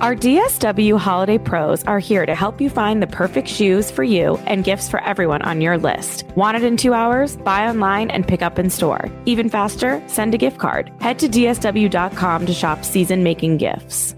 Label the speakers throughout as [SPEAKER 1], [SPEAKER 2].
[SPEAKER 1] Our DSW Holiday Pros are here to help you find the perfect shoes for you and gifts for everyone on your list. Want it in two hours? Buy online and pick up in store. Even faster, send a gift card. Head to DSW.com to shop season making gifts.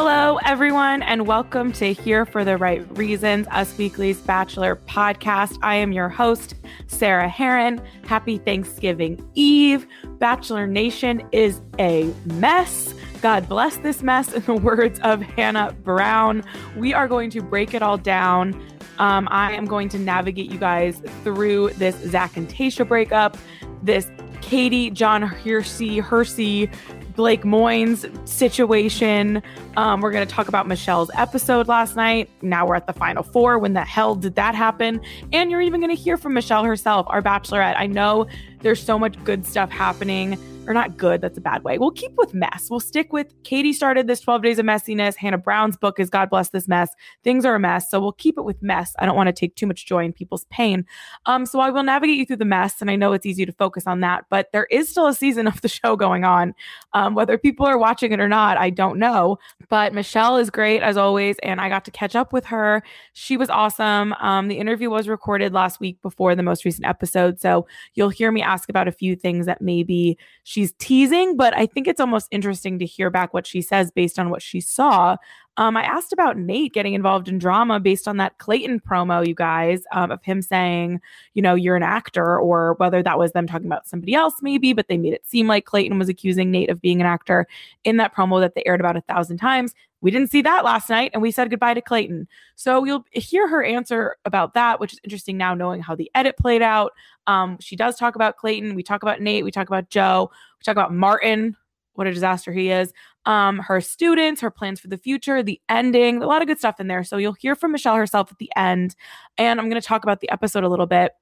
[SPEAKER 1] Hello, everyone, and welcome to Here for the Right Reasons, Us Weekly's Bachelor podcast. I am your host, Sarah Hearon. Happy Thanksgiving Eve. Bachelor Nation is a mess. God bless this mess, in the words of Hannah Brown. We are going to break it all down. Um, I am going to navigate you guys through this Zac and Tayshia breakup, this Katie, John Hersey, Hersey Blake Moynes situation. Um, we're going to talk about Michelle's episode last night. Now we're at the final four. When the hell did that happen? And you're even going to hear from Michelle herself, our bachelorette. I know there's so much good stuff happening or not good, that's a bad way. We'll keep with mess. We'll stick with Katie started this 12 days of messiness. Hannah Brown's book is God Bless This Mess. Things are a mess. So we'll keep it with mess. I don't want to take too much joy in people's pain. Um, so I will navigate you through the mess. And I know it's easy to focus on that, but there is still a season of the show going on. Um, whether people are watching it or not, I don't know. But Michelle is great as always. And I got to catch up with her. She was awesome. Um, the interview was recorded last week before the most recent episode. So you'll hear me ask about a few things that maybe she's teasing, but I think it's almost interesting to hear back what she says based on what she saw. Um, I asked about Nayte getting involved in drama based on that Clayton promo, you guys, um, of him saying, you know, you're an actor, or whether that was them talking about somebody else, maybe, but they made it seem like Clayton was accusing Nayte of being an actor in that promo that they aired about a thousand times. We didn't see that last night, and we said goodbye to Clayton. So you'll hear her answer about that, which is interesting now knowing how the edit played out. Um, she does talk about Clayton. We talk about Nayte. We talk about Joe. We talk about Martin. What a disaster he is. Um, her students, her plans for the future, the ending, a lot of good stuff in there. So you'll hear from Michelle herself at the end. And I'm going to talk about the episode a little bit.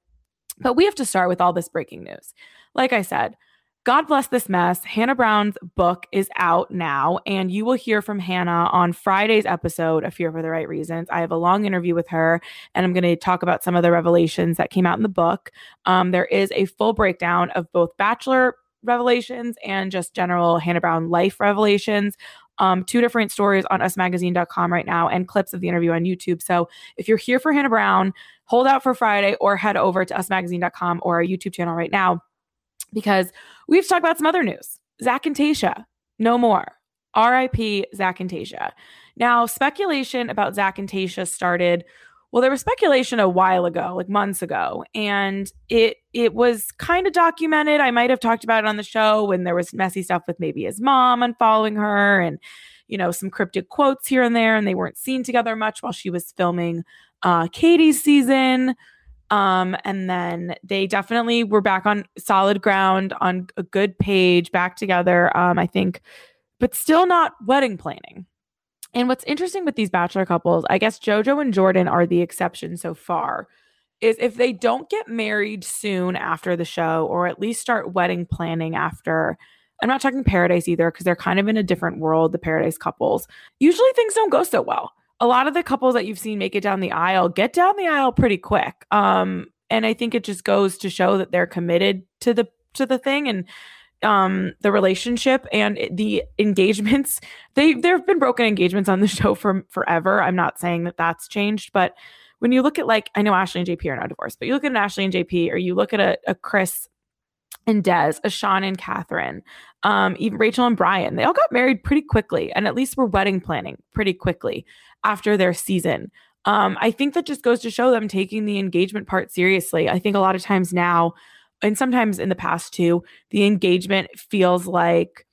[SPEAKER 1] But we have to start with all this breaking news. Like I said, God bless this mess. Hannah Brown's book is out now, and you will hear from Hannah on Friday's episode of Here for the Right Reasons. I have a long interview with her, and I'm going to talk about some of the revelations that came out in the book. Um, there is a full breakdown of both Bachelor revelations and just general Hannah Brown life revelations. Um, two different stories on usmagazine.com right now and clips of the interview on YouTube. So if you're here for Hannah Brown, hold out for Friday or head over to usmagazine.com or our YouTube channel right now because we've talked about some other news. Zac and Tayshia, no more. RIP Zac and Tayshia. Now, speculation about Zac and Tayshia started. Well, there was speculation a while ago, like months ago, and it it was kind of documented. I might have talked about it on the show when there was messy stuff with maybe his mom unfollowing her, and you know some cryptic quotes here and there, and they weren't seen together much while she was filming uh, Katie's season. Um, and then they definitely were back on solid ground, on a good page, back together. Um, I think, but still not wedding planning. And what's interesting with these bachelor couples, I guess JoJo and Jordan are the exception so far, is if they don't get married soon after the show, or at least start wedding planning after. I'm not talking paradise either, because they're kind of in a different world, the paradise couples. Usually things don't go so well a lot of the couples that you've seen make it down the aisle get down the aisle pretty quick. Um, and I think it just goes to show that they're committed to the to the thing and um the relationship and the engagements they there have been broken engagements on the show for forever i'm not saying that that's changed but when you look at like i know ashley and jp are not divorced but you look at an ashley and jp or you look at a, a chris and Des, a Sean and Catherine, Um, even Rachel and Brian, they all got married pretty quickly, and at least were wedding planning pretty quickly after their season. Um, I think that just goes to show them taking the engagement part seriously. I think a lot of times now, and sometimes in the past too, the engagement feels like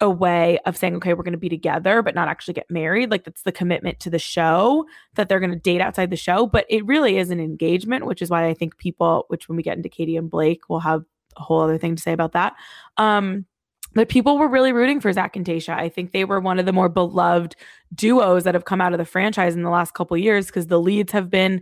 [SPEAKER 1] a way of saying, okay, we're going to be together, but not actually get married. Like that's the commitment to the show that they're going to date outside the show. But it really is an engagement, which is why I think people, which when we get into Katie and Blake, we'll have a whole other thing to say about that. Um, but people were really rooting for Zac and Tayshia. I think they were one of the more beloved duos that have come out of the franchise in the last couple years because the leads have been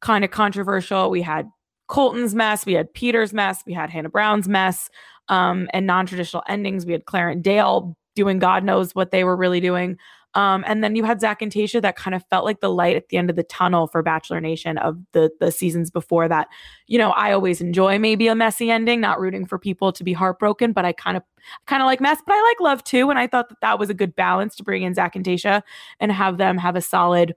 [SPEAKER 1] kind of controversial. We had Colton's mess, we had Peter's mess, we had Hannah Brown's mess um, and non-traditional endings. We had Clare and Dale doing God knows what they were really doing. Um, and then you had Zac and Tayshia that kind of felt like the light at the end of the tunnel for Bachelor Nation of the the seasons before that. You know, I always enjoy maybe a messy ending, not rooting for people to be heartbroken, but I kind of kind of like mess, but I like love too. And I thought that that was a good balance to bring in Zac and Tayshia and have them have a solid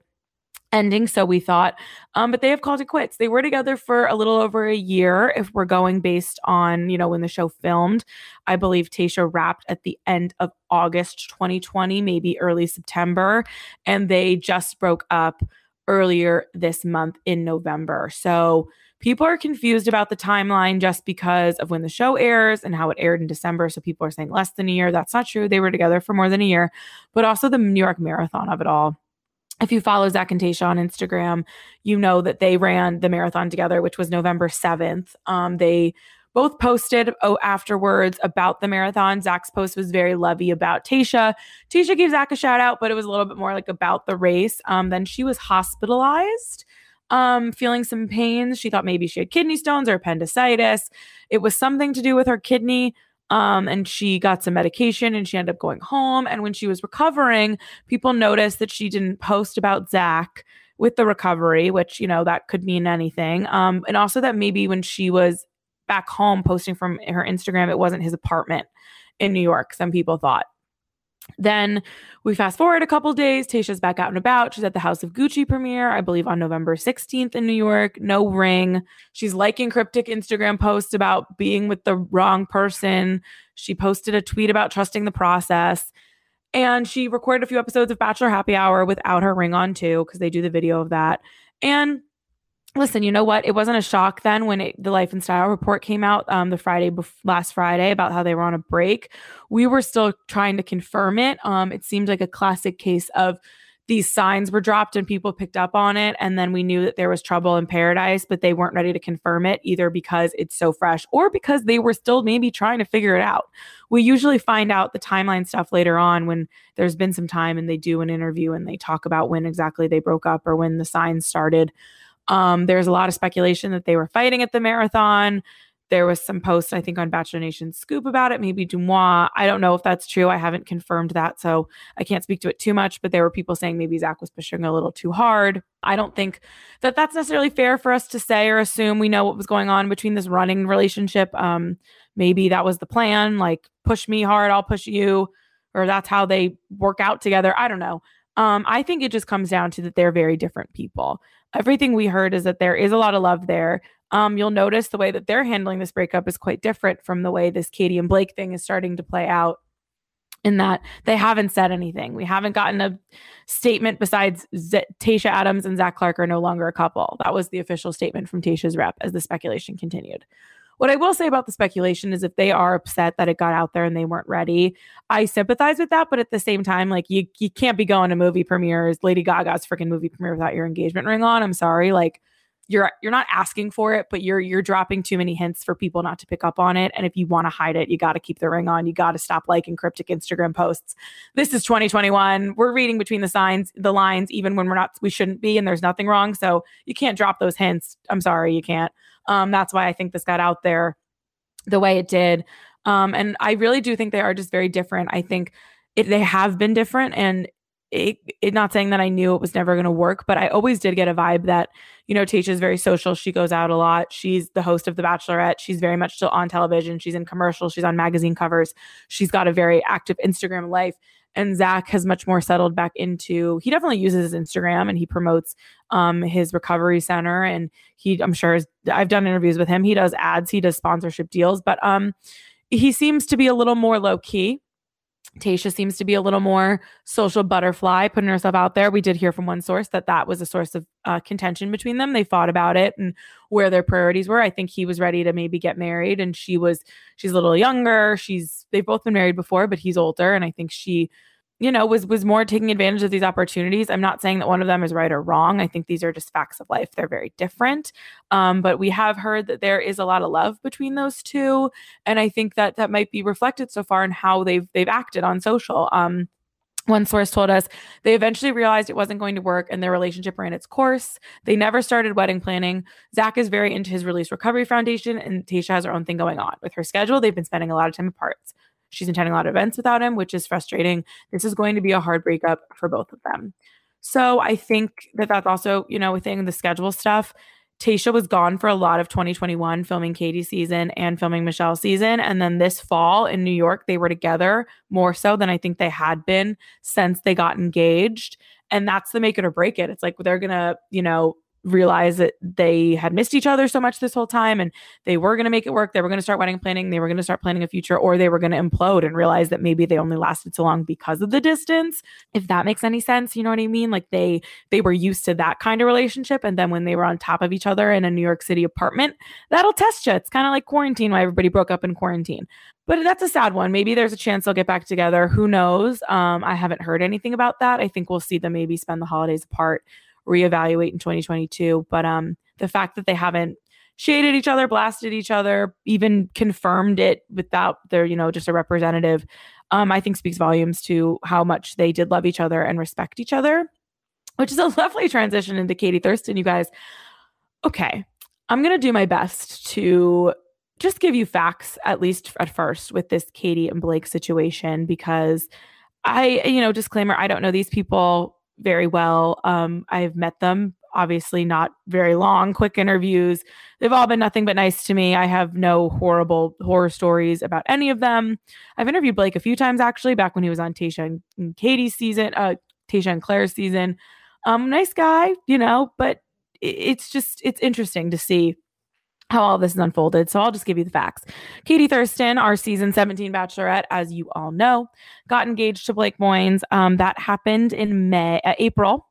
[SPEAKER 1] ending, so we thought. Um, but they have called it quits. They were together for a little over a year, if we're going based on, you know, when the show filmed. I believe Tayshia wrapped at the end of August 2020, maybe early September. And they just broke up earlier this month in November. So people are confused about the timeline just because of when the show airs and how it aired in December. So people are saying less than a year. That's not true. They were together for more than a year, but also the New York Marathon of it all if you follow Zac and Tayshia on Instagram, you know that they ran the marathon together, which was November 7th. Um, they both posted oh, afterwards about the marathon. Zac's post was very lovey about Tayshia. Tayshia gave Zac a shout out, but it was a little bit more like about the race. Um, then she was hospitalized, um, feeling some pains. She thought maybe she had kidney stones or appendicitis. It was something to do with her kidney. Um, and she got some medication and she ended up going home. And when she was recovering, people noticed that she didn't post about Zac with the recovery, which, you know, that could mean anything. Um, and also that maybe when she was back home posting from her Instagram, it wasn't his apartment in New York, some people thought. Then we fast forward a couple days. Tayshia's back out and about. She's at the House of Gucci premiere, I believe, on November 16th in New York. No ring. She's liking cryptic Instagram posts about being with the wrong person. She posted a tweet about trusting the process. And she recorded a few episodes of Bachelor Happy Hour without her ring on, too, because they do the video of that. And listen, you know what? It wasn't a shock then when it, the Life and Style report came out um, the Friday bef- last Friday about how they were on a break. We were still trying to confirm it. Um, it seemed like a classic case of these signs were dropped and people picked up on it, and then we knew that there was trouble in paradise, but they weren't ready to confirm it either because it's so fresh or because they were still maybe trying to figure it out. We usually find out the timeline stuff later on when there's been some time and they do an interview and they talk about when exactly they broke up or when the signs started. Um, there's a lot of speculation that they were fighting at the marathon. There was some posts, I think, on Bachelor Nation Scoop about it, maybe DeuxMoi. I don't know if that's true. I haven't confirmed that, so I can't speak to it too much. But there were people saying maybe Zach was pushing a little too hard. I don't think that that's necessarily fair for us to say or assume we know what was going on between this running relationship. Um, maybe that was the plan, like push me hard, I'll push you, or that's how they work out together. I don't know. Um, I think it just comes down to that they're very different people everything we heard is that there is a lot of love there. Um, you'll notice the way that they're handling this breakup is quite different from the way this Katie and Blake thing is starting to play out. In that they haven't said anything. We haven't gotten a statement besides Z- Tayshia Adams and Zac Clark are no longer a couple. That was the official statement from Tayshia's rep as the speculation continued. What I will say about the speculation is if they are upset that it got out there and they weren't ready, I sympathize with that. But at the same time, like you, you can't be going to movie premieres, Lady Gaga's freaking movie premiere without your engagement ring on. I'm sorry. Like you're you're not asking for it, but you're you're dropping too many hints for people not to pick up on it. And if you want to hide it, you got to keep the ring on. You got to stop liking cryptic Instagram posts. This is 2021. We're reading between the signs, the lines, even when we're not, we shouldn't be, and there's nothing wrong. So you can't drop those hints. I'm sorry, you can't. Um, that's why I think this got out there the way it did. Um, and I really do think they are just very different. I think it, they have been different, and it, it not saying that I knew it was never going to work, but I always did get a vibe that you know Tayshia is very social. She goes out a lot. She's the host of The Bachelorette. She's very much still on television. She's in commercials. She's on magazine covers. She's got a very active Instagram life and Zac has much more settled back into he definitely uses his Instagram and he promotes um his recovery center and he I'm sure I've done interviews with him he does ads he does sponsorship deals but um he seems to be a little more low key. Tayshia seems to be a little more social butterfly, putting herself out there. We did hear from one source that that was a source of uh, contention between them. They fought about it and where their priorities were. I think he was ready to maybe get married, and she was. She's a little younger. She's they've both been married before, but he's older, and I think she you know, was was more taking advantage of these opportunities. I'm not saying that one of them is right or wrong. I think these are just facts of life. They're very different. Um, but we have heard that there is a lot of love between those two, and I think that that might be reflected so far in how they've they've acted on social. Um, one source told us they eventually realized it wasn't going to work and their relationship ran its course. They never started wedding planning. Zac is very into his Release Recovery Foundation, and Tayshia has her own thing going on. With her schedule, they've been spending a lot of time apart. She's attending a lot of events without him, which is frustrating. This is going to be a hard breakup for both of them. So I think that that's also, you know, within the schedule stuff. Tayshia was gone for a lot of 2021 filming Katie season and filming Michelle season. And then this fall in New York, they were together more so than I think they had been since they got engaged. And that's the make it or break it. It's like they're going to, you know, realize that they had missed each other so much this whole time and they were going to make it work. They were going to start wedding planning. They were going to start planning a future, or they were going to implode and realize that maybe they only lasted so long because of the distance. If that makes any sense, you know what I mean? Like they they were used to that kind of relationship, and then when they were on top of each other in a New York City apartment, that'll test you. It's kind of like quarantine, why everybody broke up in quarantine. But that's a sad one. Maybe there's a chance they'll get back together. Who knows? Um, I haven't heard anything about that. I think we'll see them maybe spend the holidays apart reevaluate in 2022. But um, the fact that they haven't shaded each other, blasted each other, even confirmed it without their, you know, just a representative, um, I think speaks volumes to how much they did love each other and respect each other, which is a lovely transition into Katie Thurston, you guys. Okay, I'm going to do my best to just give you facts, at least at first, with this Katie and Blake situation, because I, you know, disclaimer, I don't know these people very well. Um, I've met them, obviously not very long, quick interviews. They've all been nothing but nice to me. I have no horrible horror stories about any of them. I've interviewed Blake a few times actually, back when he was on Tayshia and, Katie's season, uh, Tayshia and Clare's season. Um, nice guy, you know, but it's just it's interesting to see how all this is unfolded. So I'll just give you the facts. Katie Thurston, our season 17 bachelorette, as you all know, got engaged to Blake Moynes. Um, that happened in May, uh, April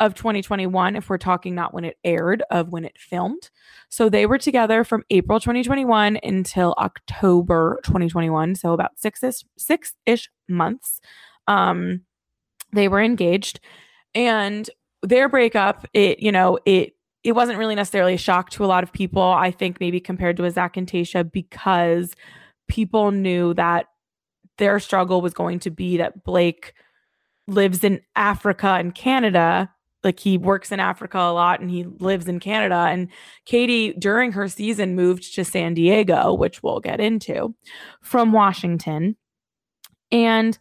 [SPEAKER 1] of 2021, if we're talking not when it aired, of when it filmed. So they were together from April 2021 until October 2021. So about six-ish, six-ish months. Um, they were engaged. And their breakup, it, you know, it it wasn't really necessarily a shock to a lot of people. I think maybe compared to a Zac and Tayshia because people knew that their struggle was going to be that Blake lives in Africa and Canada. Like he works in Africa a lot and he lives in Canada. And Katie, during her season, moved to San Diego, which we'll get into from Washington. And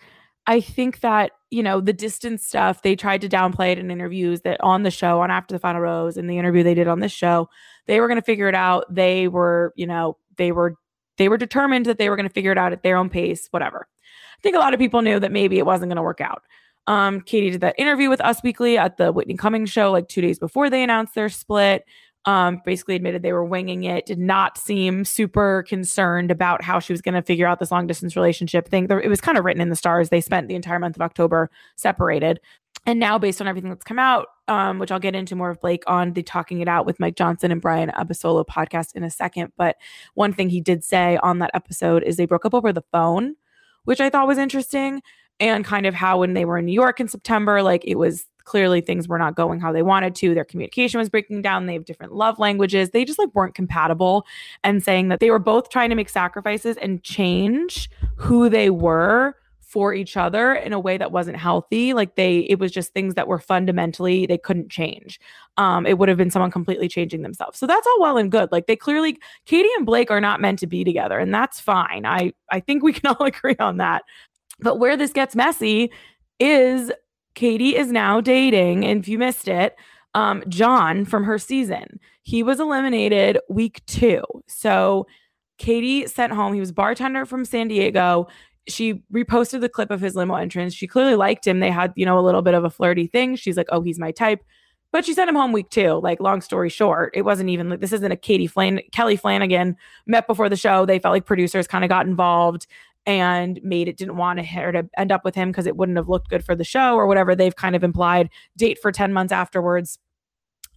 [SPEAKER 1] I think that, you know, the distance stuff, they tried to downplay it in interviews that on the show, on After the Final Rose, in the interview they did on this show, they were going to figure it out. They were, you know, they were they were determined that they were going to figure it out at their own pace, whatever. I think a lot of people knew that maybe it wasn't going to work out. Um, Katie did that interview with Us Weekly at the Whitney Cummings show like two days before they announced their split um, basically admitted they were winging it, did not seem super concerned about how she was going to figure out this long distance relationship thing. It was kind of written in the stars. They spent the entire month of October separated. And now, based on everything that's come out, um, which I'll get into more of Blake on the Talking It Out with Mike Johnson and Brian Abasolo podcast in a second. But one thing he did say on that episode is they broke up over the phone, which I thought was interesting. And kind of how when they were in New York in September, like it was clearly things were not going how they wanted to. Their communication was breaking down. They have different love languages. They just like weren't compatible and saying that they were both trying to make sacrifices and change who they were for each other in a way that wasn't healthy like they it was just things that were fundamentally they couldn't change um it would have been someone completely changing themselves so that's all well and good like they clearly katie and blake are not meant to be together and that's fine i i think we can all agree on that but where this gets messy is Katie is now dating, and if you missed it, um, John from her season. He was eliminated week two. So Katie sent home, he was bartender from San Diego. She reposted the clip of his limo entrance. She clearly liked him. They had, you know, a little bit of a flirty thing. She's like, oh, he's my type. But she sent him home week two. Like, long story short, it wasn't even like this isn't a Katie Flan Kelly Flanagan met before the show. They felt like producers kind of got involved and made it didn't want her to end up with him because it wouldn't have looked good for the show or whatever they've kind of implied. Date for 10 months afterwards.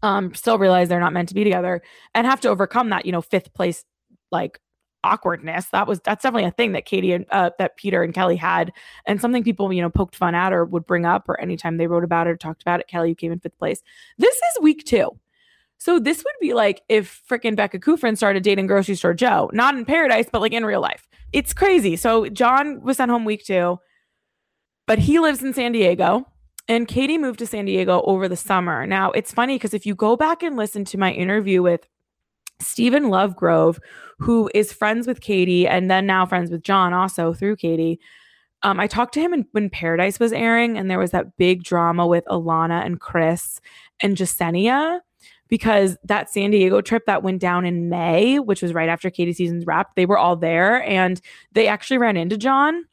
[SPEAKER 1] Um, still realize they're not meant to be together and have to overcome that, you know, fifth place like awkwardness. That was that's definitely a thing that Katie and uh, that Peter and Kelly had, and something people you know poked fun at or would bring up, or anytime they wrote about it or talked about it. Kelly, you came in fifth place. This is week two. So this would be like if frickin' Becca Kufrin started dating grocery store Joe, not in paradise, but like in real life. It's crazy. So John was sent home week two, but he lives in San Diego. And Katie moved to San Diego over the summer. Now, it's funny because if you go back and listen to my interview with Stephen Lovegrove, who is friends with Katie and then now friends with John also through Katie. Um, I talked to him in, when Paradise was airing, and there was that big drama with Alana and Chris and Jessenia because that San Diego trip that went down in May, which was right after Katie season's wrapped, they were all there and they actually ran into John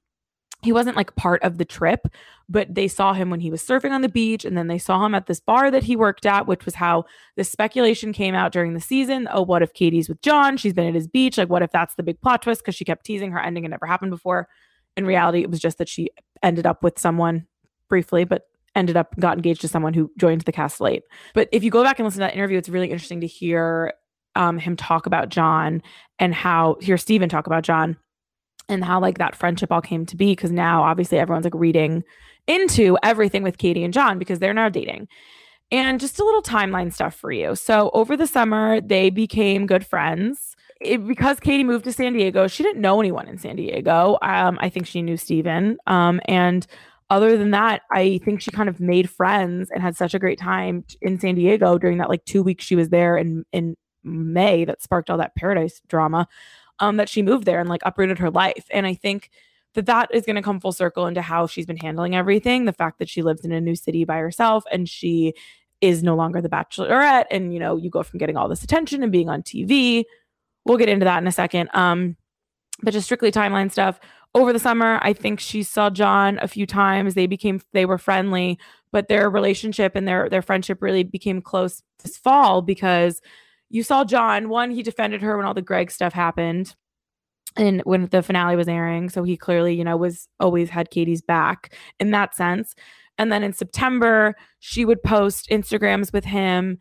[SPEAKER 1] he wasn't like part of the trip, but they saw him when he was surfing on the beach. And then they saw him at this bar that he worked at, which was how the speculation came out during the season. Oh, what if Katie's with John? She's been at his beach. Like, what if that's the big plot twist? Because she kept teasing her ending. It never happened before. In reality, it was just that she ended up with someone briefly, but ended up got engaged to someone who joined the cast late. But if you go back and listen to that interview, it's really interesting to hear um, him talk about John and how hear Stephen talk about John and how like that friendship all came to be because now obviously everyone's like reading into everything with Katie and John because they're now dating. And just a little timeline stuff for you. So over the summer, they became good friends. It, because Katie moved to San Diego, she didn't know anyone in San Diego. Um, I think she knew Steven. Um, and other than that, I think she kind of made friends and had such a great time in San Diego during that like two weeks she was there in in May that sparked all that paradise drama um, that she moved there and like uprooted her life. And I think that that is going to come full circle into how she's been handling everything. The fact that she lives in a new city by herself and she is no longer the bachelorette. And, you know, you go from getting all this attention and being on TV. We'll get into that in a second. Um, but just strictly timeline stuff. Over the summer, I think she saw John a few times. They became they were friendly, but their relationship and their their friendship really became close this fall because you saw John. One, he defended her when all the Greg stuff happened and when the finale was airing. So he clearly, you know, was always had Katie's back in that sense. And then in September, she would post Instagrams with him.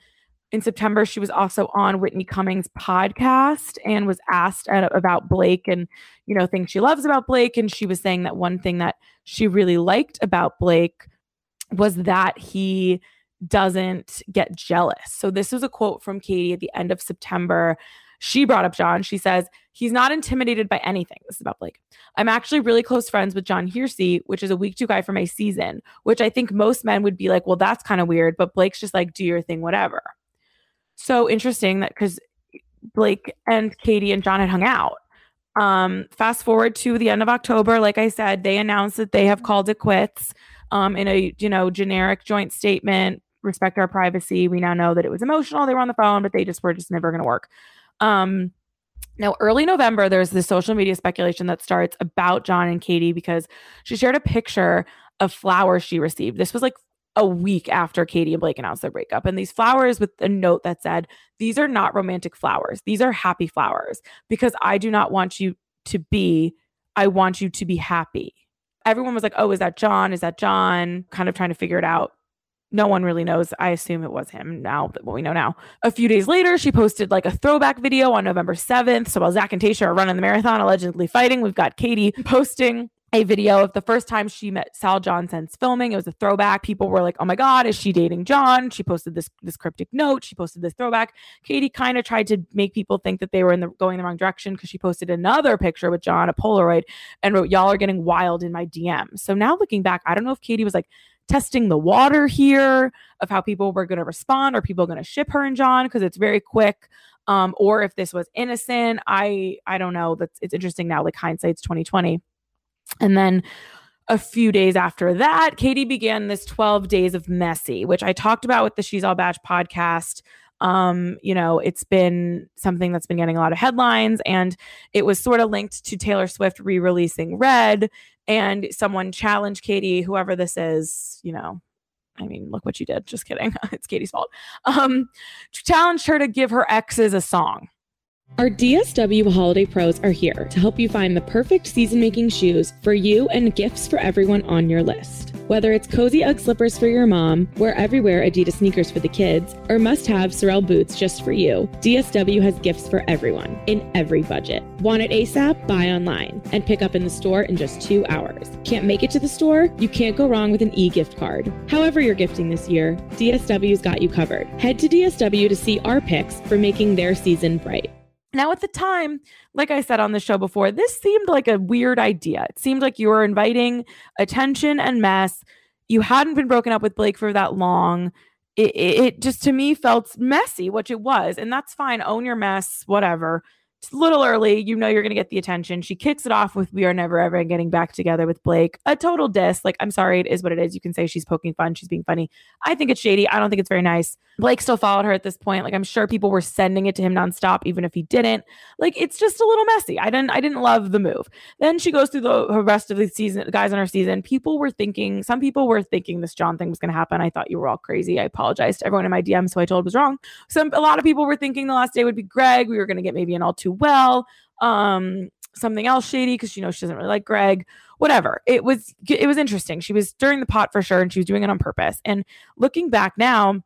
[SPEAKER 1] In September, she was also on Whitney Cummings' podcast and was asked about Blake and, you know, things she loves about Blake. And she was saying that one thing that she really liked about Blake was that he doesn't get jealous. So this was a quote from Katie at the end of September. She brought up John. She says, he's not intimidated by anything. This is about Blake. I'm actually really close friends with John Hersey, which is a week two guy for my season, which I think most men would be like, well, that's kind of weird. But Blake's just like, do your thing, whatever. So interesting that because Blake and Katie and John had hung out. Um, fast forward to the end of October, like I said, they announced that they have called it quits um, in a you know generic joint statement respect our privacy. We now know that it was emotional. They were on the phone, but they just were just never going to work. Um, now, early November, there's this social media speculation that starts about John and Katie because she shared a picture of flowers she received. This was like a week after Katie and Blake announced their breakup. And these flowers with a note that said, These are not romantic flowers. These are happy flowers because I do not want you to be, I want you to be happy. Everyone was like, Oh, is that John? Is that John? Kind of trying to figure it out no one really knows. I assume it was him now what we know now. A few days later, she posted like a throwback video on November 7th. So while Zac and Tayshia are running the marathon, allegedly fighting, we've got Katie posting a video of the first time she met Sal Johnson's filming. It was a throwback. People were like, "Oh my God, is she dating John?" She posted this this cryptic note. She posted this throwback. Katie kind of tried to make people think that they were in the going the wrong direction because she posted another picture with John, a Polaroid, and wrote, "Y'all are getting wild in my DM." So now looking back, I don't know if Katie was like testing the water here of how people were going to respond. Are people going to ship her and John because it's very quick? Um, or if this was innocent, I I don't know. That's it's interesting now. Like hindsight's twenty twenty. And then a few days after that, Katie began this 12 days of messy, which I talked about with the She's All Bach podcast. Um, you know, it's been something that's been getting a lot of headlines, and it was sort of linked to Taylor Swift re releasing Red and someone challenged Katie, whoever this is, you know, I mean, look what you did. Just kidding. it's Katie's fault. Um, challenged her to give her exes a song.
[SPEAKER 2] Our DSW Holiday Pros are here to help you find the perfect season making shoes for you and gifts for everyone on your list. Whether it's cozy Ugg slippers for your mom, wear everywhere Adidas sneakers for the kids, or must have Sorel boots just for you, DSW has gifts for everyone in every budget. Want it ASAP? Buy online and pick up in the store in just two hours. Can't make it to the store? You can't go wrong with an e gift card. However, you're gifting this year, DSW's got you covered. Head to DSW to see our picks for making their season bright.
[SPEAKER 1] Now, at the time, like I said on the show before, this seemed like a weird idea. It seemed like you were inviting attention and mess. You hadn't been broken up with Blake for that long. It, it, it just to me felt messy, which it was. And that's fine. Own your mess, whatever. It's a little early. You know you're going to get the attention. She kicks it off with We are never ever getting back together with Blake. A total diss. Like, I'm sorry, it is what it is. You can say she's poking fun. She's being funny. I think it's shady. I don't think it's very nice. Blake still followed her at this point. Like, I'm sure people were sending it to him nonstop, even if he didn't. Like, it's just a little messy. I didn't I didn't love the move. Then she goes through the rest of the season, guys on her season. People were thinking, some people were thinking this John thing was going to happen. I thought you were all crazy. I apologize to everyone in my DMs who I told was wrong. Some a lot of people were thinking the last day would be Greg. We were going to get maybe an all too well um something else shady because you know she doesn't really like Greg whatever. It was it was interesting. She was stirring the pot for sure and she was doing it on purpose. And looking back now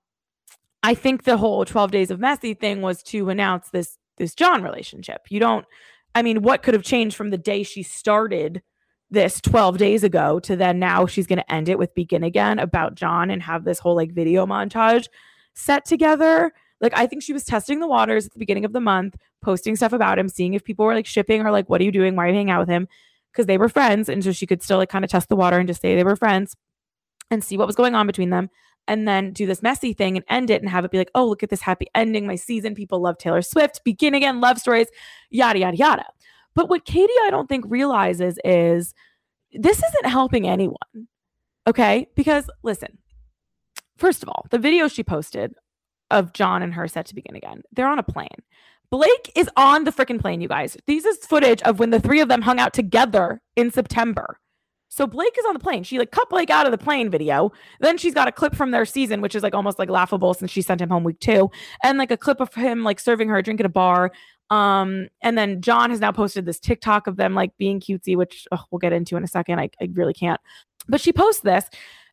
[SPEAKER 1] I think the whole 12 days of messy thing was to announce this this John relationship. You don't I mean what could have changed from the day she started this 12 days ago to then now she's going to end it with begin again about John and have this whole like video montage set together like I think she was testing the waters at the beginning of the month, posting stuff about him, seeing if people were like shipping her, like, what are you doing? Why are you hanging out with him? Because they were friends. And so she could still like kind of test the water and just say they were friends and see what was going on between them. And then do this messy thing and end it and have it be like, oh, look at this happy ending. My season. People love Taylor Swift. Begin again, love stories, yada, yada, yada. But what Katie, I don't think, realizes is this isn't helping anyone. Okay. Because listen, first of all, the video she posted of John and her set to begin again. They're on a plane. Blake is on the freaking plane, you guys. These is footage of when the three of them hung out together in September. So Blake is on the plane. She like cut Blake out of the plane video. Then she's got a clip from their season, which is like almost like laughable since she sent him home week two, and like a clip of him like serving her a drink at a bar. Um, and then John has now posted this TikTok of them like being cutesy, which we'll get into in a second. I, I really can't. But she posts this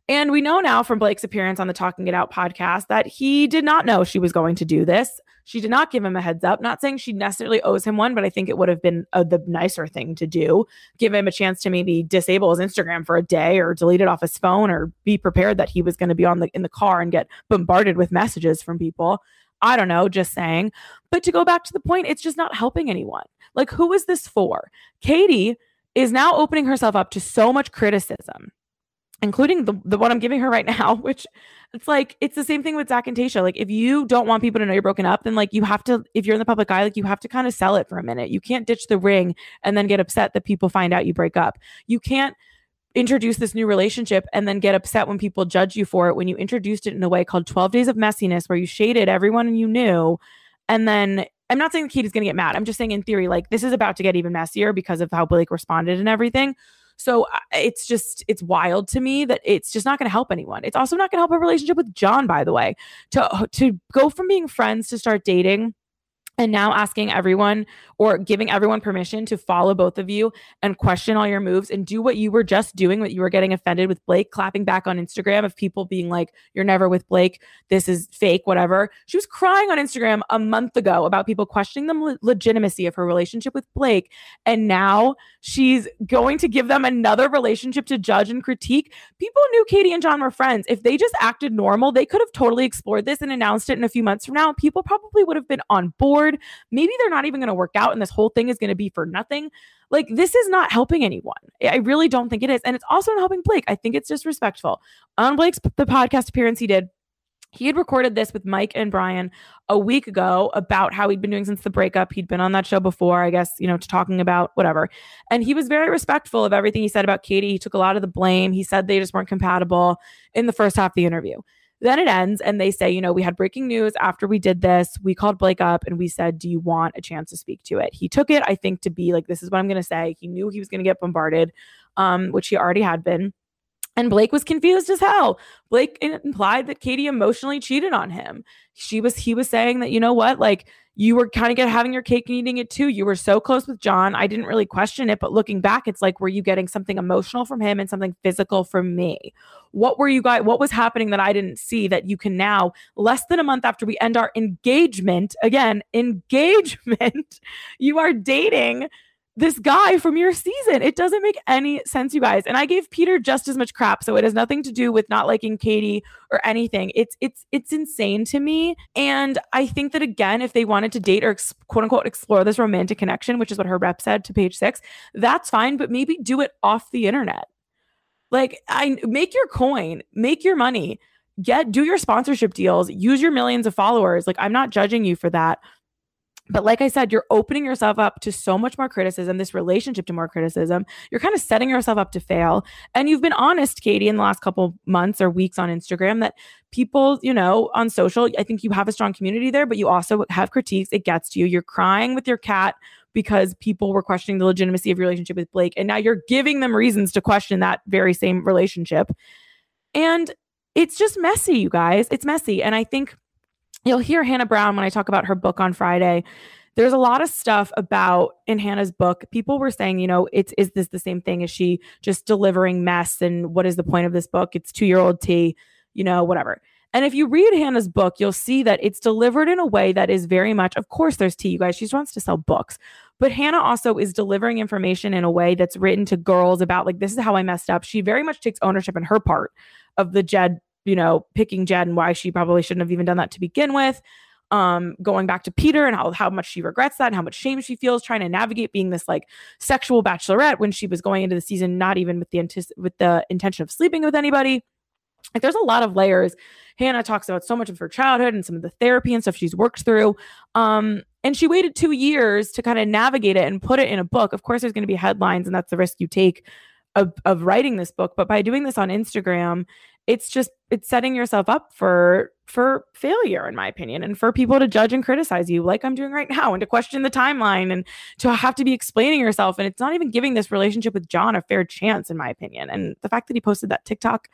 [SPEAKER 1] and we know now from Blake's appearance on the Talking It Out podcast that he did not know she was going to do this. She did not give him a heads up. Not saying she necessarily owes him one, but I think it would have been a, the nicer thing to do. Give him a chance to maybe disable his Instagram for a day or delete it off his phone or be prepared that he was going to be on the in the car and get bombarded with messages from people. I don't know, just saying. But to go back to the point, it's just not helping anyone. Like, who is this for? Katie is now opening herself up to so much criticism including the, the one I'm giving her right now, which it's like it's the same thing with Zac and Tayshia. Like if you don't want people to know you're broken up, then like you have to, if you're in the public eye, like you have to kind of sell it for a minute. You can't ditch the ring and then get upset that people find out you break up. You can't introduce this new relationship and then get upset when people judge you for it when you introduced it in a way called 12 days of messiness where you shaded everyone you knew and then I'm not saying Katie's going to get mad. I'm just saying in theory like this is about to get even messier because of how Blake responded and everything. So uh, it's just, it's wild to me that it's just not going to help anyone. It's also not going to help a relationship with John, by the way. To, to go from being friends to start dating and now asking everyone or giving everyone permission to follow both of you and question all your moves and do what you were just doing, what you were getting offended with Blake, clapping back on Instagram of people being like, you're never with Blake, this is fake, whatever. She was crying on Instagram a month ago about people questioning the le- legitimacy of her relationship with Blake. And now she's going to give them another relationship to judge and critique. People knew Katie and John were friends. If they just acted normal, they could have totally explored this and announced it in a few months from now. People probably would have been on board. Maybe they're not even going to work out and this whole thing is going to be for nothing. Like, this is not helping anyone. I really don't think it is. And it's also not helping Blake. I think it's disrespectful. On Blake's the podcast appearance he did, he had recorded this with Mike and Brian a week ago about how he'd been doing since the breakup. He'd been on that show before, I guess, you know, talking about whatever. And he was very respectful of everything he said about Katie. He took a lot of the blame. He said they just weren't compatible in the first half of the interview. Then it ends and they say, you know, we had breaking news after we did this. We called Blake up and we said, do you want a chance to speak to it? He took it, I think, to be like, this is what I'm going to say. He knew he was going to get bombarded, um, which he already had been. And Blake was confused as hell. Blake implied that Katie emotionally cheated on him. She was he was saying that you know what, like you were kind of get having your cake and eating it too. You were so close with John. I didn't really question it, but looking back, it's like, were you getting something emotional from him and something physical from me? What were you guys, what was happening that I didn't see that you can now, less than a month after we end our engagement, again, engagement, you are dating this guy from your season. It doesn't make any sense, you guys. And I gave Peter just as much crap, so it has nothing to do with not liking Katie or anything. It's it's it's insane to me. And I think that again, if they wanted to date or ex- quote unquote explore this romantic connection, which is what her rep said to page six, that's fine. But maybe do it off the internet. Like I make your coin, make your money get do your sponsorship deals use your millions of followers like i'm not judging you for that but like I said, you're opening yourself up to so much more criticism, this relationship to more criticism. You're kind of setting yourself up to fail. And you've been honest, Katie, in the last couple months or weeks on Instagram that people, you know, on social, I think you have a strong community there, but you also have critiques. It gets to you. You're crying with your cat because people were questioning the legitimacy of your relationship with Blake. And now you're giving them reasons to question that very same relationship. And it's just messy, you guys. It's messy. And I think you'll hear Hannah Brown when I talk about her book on Friday. There's a lot of stuff about in Hannah's book. People were saying, you know, it's is this the same thing? Is she just delivering mess? And what is the point of this book? It's two year old tea, you know, whatever. And if you read Hannah's book, you'll see that it's delivered in a way that is very much, of course, there's tea, you guys. She wants to sell books. But Hannah also is delivering information in a way that's written to girls about, like, this is how I messed up. She very much takes ownership in her part of the Jed you know, picking Jed and why she probably shouldn't have even done that to begin with. Um, going back to Peter and how how much she regrets that and how much shame she feels trying to navigate being this like sexual bachelorette when she was going into the season not even with the with the intention of sleeping with anybody. Like there's a lot of layers. Hannah talks about so much of her childhood and some of the therapy and stuff she's worked through. Um, and she waited two years to kind of navigate it and put it in a book. Of course, there's going to be headlines, and that's the risk you take of, of writing this book. But by doing this on Instagram it's just it's setting yourself up for for failure in my opinion and for people to judge and criticize you like i'm doing right now and to question the timeline and to have to be explaining yourself and it's not even giving this relationship with john a fair chance in my opinion and the fact that he posted that tiktok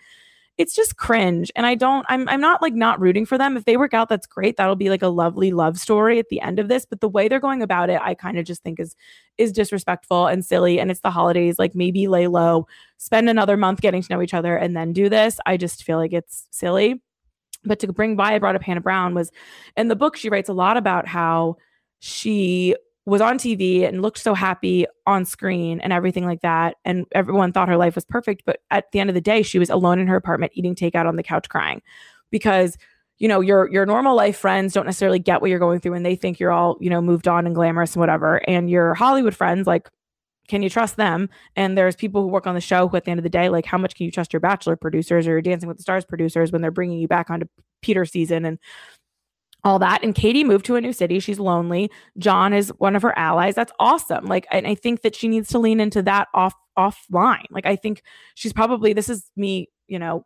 [SPEAKER 1] it's just cringe. And i don't i'm i'm not like not rooting for them. If they work out that's great. That'll be like a lovely love story at the end of this. But the way they're going about it i kind of just think is is disrespectful and silly. And it's the holidays. Like maybe lay low spend another month getting to know each other and then do this. I just feel like it's silly. But to bring by i brought up hannah brown was in the book she writes a lot about how she was on TV and looked so happy on screen and everything like that. And everyone thought her life was perfect. But at the end of the day, she was alone in her apartment eating takeout on the couch crying because you know your your normal life friends don't necessarily get what you're going through and they think you're all you know moved on and glamorous and whatever and your hollywood friends like can you trust them and there's people who work on the show who at the end of the day like how much can you trust your bachelor producers or your dancing with the stars producers when they're bringing you back onto peter season and all that. And Katie moved to a new city. She's lonely. John is one of her allies. That's awesome. Like, and I think that she needs to lean into that off offline. Like, I think she's probably this is me, you know,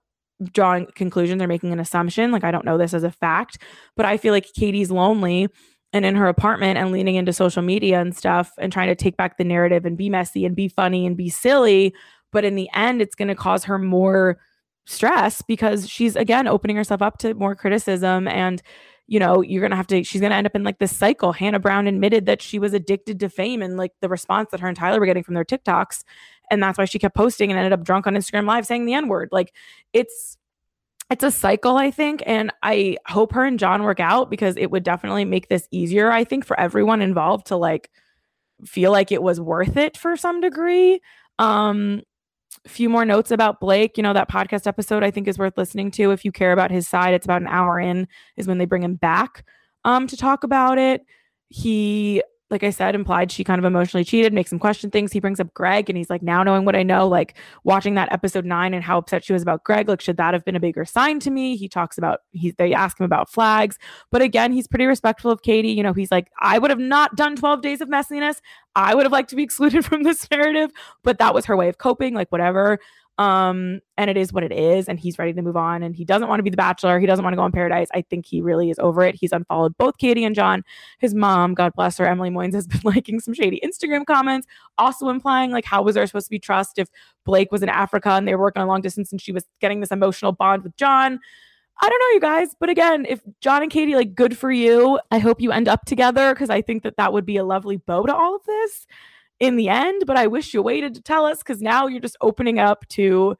[SPEAKER 1] drawing conclusions or making an assumption. Like, I don't know this as a fact, but I feel like Katie's lonely and in her apartment and leaning into social media and stuff and trying to take back the narrative and be messy and be funny and be silly. But in the end, it's going to cause her more stress because she's again opening herself up to more criticism and you know, you're going to have to, she's going to end up in like this cycle. Hannah Brown admitted that she was addicted to fame and like the response that her and Tyler were getting from their TikToks. And that's why she kept posting and ended up drunk on Instagram Live saying the N word. Like it's, it's a cycle, I think. And I hope her and John work out because it would definitely make this easier, I think, for everyone involved to like feel like it was worth it for some degree. Um, few more notes about Blake. You know, that podcast episode I think is worth listening to if you care about his side. It's about an hour in, is when they bring him back um, to talk about it. He like I said, implied she kind of emotionally cheated, makes him question things. He brings up Greg and he's like, now knowing what I know, like watching that episode nine and how upset she was about Greg, like, should that have been a bigger sign to me? He talks about, he, they ask him about flags. But again, he's pretty respectful of Katie. You know, he's like, I would have not done 12 days of messiness. I would have liked to be excluded from this narrative, but that was her way of coping, like, whatever. Um, and it is what it is, and he's ready to move on. And he doesn't want to be the bachelor. He doesn't want to go on paradise. I think he really is over it. He's unfollowed both Katie and John. His mom, God bless her, Emily Moynes, has been liking some shady Instagram comments, also implying like how was there supposed to be trust if Blake was in Africa and they were working on long distance and she was getting this emotional bond with John. I don't know, you guys, but again, if John and Katie, like, good for you. I hope you end up together because I think that that would be a lovely bow to all of this in the end, but I wish you waited to tell us because now you're just opening up to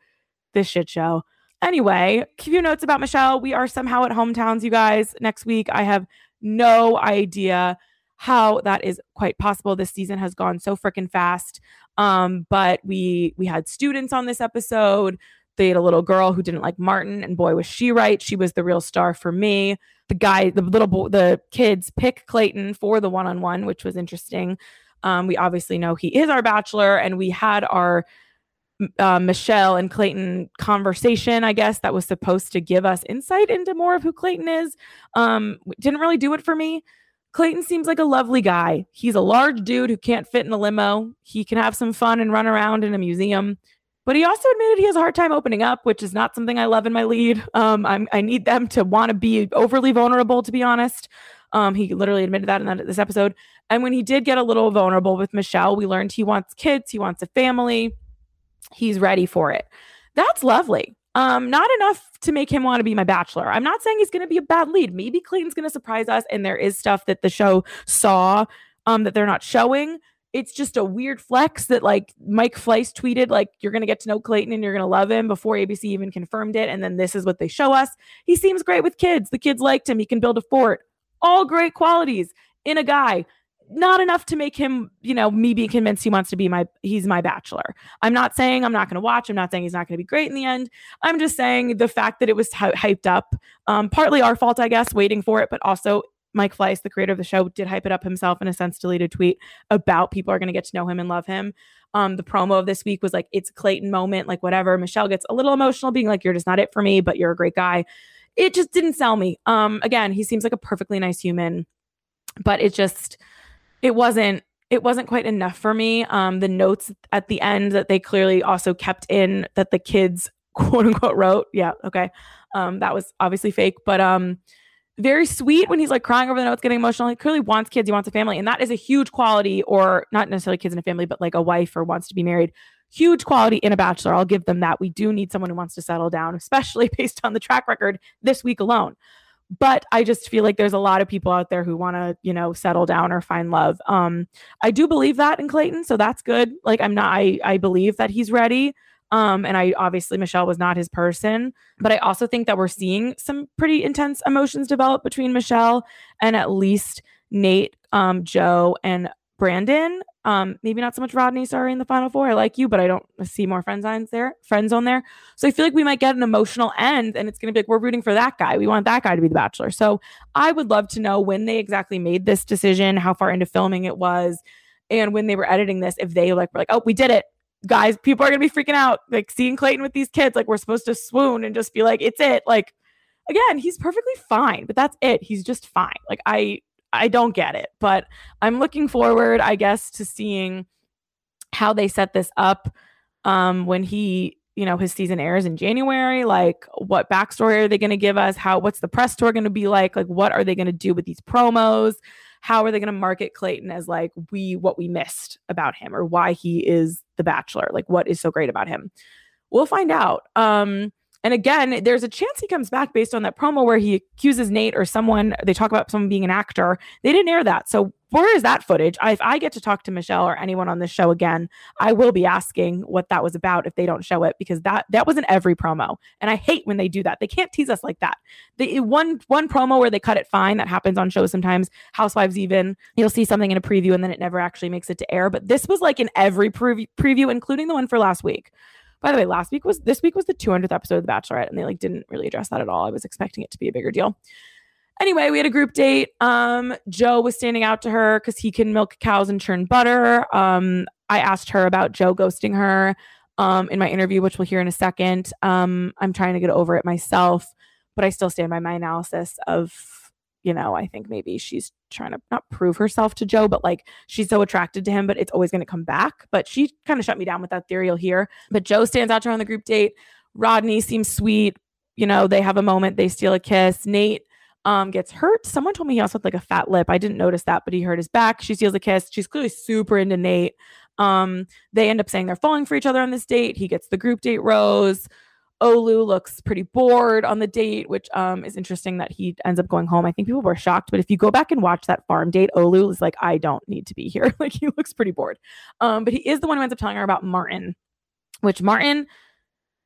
[SPEAKER 1] this shit show. Anyway, a few notes about Michelle. We are somehow at hometowns, you guys. Next week, I have no idea how that is quite possible. This season has gone so freaking fast. Um, but we we had students on this episode. They had a little girl who didn't like Martin, and boy, was she right. She was the real star for me. The guy, the little boy, the kids pick Clayton for the one on one, which was interesting. Um, we obviously know he is our bachelor, and we had our uh, Michelle and Clayton conversation, I guess, that was supposed to give us insight into more of who Clayton is. Um, didn't really do it for me. Clayton seems like a lovely guy. He's a large dude who can't fit in a limo. He can have some fun and run around in a museum. But he also admitted he has a hard time opening up, which is not something I love in my lead. Um, I need them to want to be overly vulnerable, to be honest. Um, he literally admitted that in that, this episode. And when he did get a little vulnerable with Michelle, we learned he wants kids, he wants a family, he's ready for it. That's lovely. Um, not enough to make him want to be my bachelor. I'm not saying he's going to be a bad lead. Maybe Clayton's going to surprise us, and there is stuff that the show saw um, that they're not showing. It's just a weird flex that like Mike Fleiss tweeted, like you're gonna get to know Clayton and you're gonna love him before ABC even confirmed it, and then this is what they show us. He seems great with kids. The kids liked him. He can build a fort. All great qualities in a guy not enough to make him, you know, me be convinced he wants to be my he's my bachelor. I'm not saying I'm not going to watch. I'm not saying he's not going to be great in the end. I'm just saying the fact that it was hy- hyped up, um, partly our fault, I guess, waiting for it, but also Mike Fleiss, the creator of the show, did hype it up himself in a sense, deleted tweet about people are going to get to know him and love him. Um, the promo of this week was like, it's Clayton moment, like whatever. Michelle gets a little emotional, being like, you're just not it for me, but you're a great guy. It just didn't sell me. Um, again, he seems like a perfectly nice human, but it just, it wasn't it wasn't quite enough for me. Um, the notes at the end that they clearly also kept in that the kids quote unquote wrote. Yeah, okay. Um, that was obviously fake, but um, very sweet when he's like crying over the notes, getting emotional. He clearly wants kids, he wants a family, and that is a huge quality, or not necessarily kids in a family, but like a wife or wants to be married. Huge quality in a bachelor. I'll give them that. We do need someone who wants to settle down, especially based on the track record this week alone but I just feel like there's a lot of people out there who want to, you know, settle down or find love. Um, I do believe that in Clayton, so that's good. Like I'm not, I I believe that he's ready. Um, and I obviously Michelle was not his person, but I also think that we're seeing some pretty intense emotions develop between Michelle and at least Nayte, um, Joe, and Brandon. Um, maybe not so much Rodney, sorry, in the final four. I like you, but I don't see more friend signs there, friends on there. So I feel like we might get an emotional end and it's gonna be like we're rooting for that guy. We want that guy to be the bachelor. So I would love to know when they exactly made this decision, how far into filming it was, and when they were editing this, if they like were like, oh, we did it. Guys, people are gonna be freaking out, like seeing Clayton with these kids, like we're supposed to swoon and just be like, it's it. Like again, he's perfectly fine, but that's it. He's just fine. Like I I don't get it, but I'm looking forward, I guess, to seeing how they set this up um, when he, you know, his season airs in January. Like, what backstory are they going to give us? How, what's the press tour going to be like? Like, what are they going to do with these promos? How are they going to market Clayton as like we, what we missed about him or why he is the bachelor? Like, what is so great about him? We'll find out. Um, and again, there's a chance he comes back based on that promo where he accuses Nayte or someone. They talk about someone being an actor. They didn't air that. So where is that footage? I, if I get to talk to Michelle or anyone on this show again, I will be asking what that was about if they don't show it because that that was in every promo, and I hate when they do that. They can't tease us like that. The one one promo where they cut it fine that happens on shows sometimes. Housewives even you'll see something in a preview and then it never actually makes it to air. But this was like in every preview, preview including the one for last week. By the way, last week was this week was the 200th episode of The Bachelorette, and they like didn't really address that at all. I was expecting it to be a bigger deal. Anyway, we had a group date. Um, Joe was standing out to her because he can milk cows and churn butter. Um, I asked her about Joe ghosting her um, in my interview, which we'll hear in a second. Um, I'm trying to get over it myself, but I still stand by my analysis of you know, I think maybe she's trying to not prove herself to Joe, but like she's so attracted to him, but it's always going to come back. But she kind of shut me down with that theory. You'll hear. But Joe stands out to her on the group date. Rodney seems sweet. You know, they have a moment, they steal a kiss. Nayte um, gets hurt. Someone told me he also had like a fat lip. I didn't notice that, but he hurt his back. She steals a kiss. She's clearly super into Nayte. Um, they end up saying they're falling for each other on this date. He gets the group date rose. Olu looks pretty bored on the date, which um, is interesting that he ends up going home. I think people were shocked, but if you go back and watch that farm date, Olu is like, I don't need to be here. like he looks pretty bored. Um, but he is the one who ends up telling her about Martin, which Martin,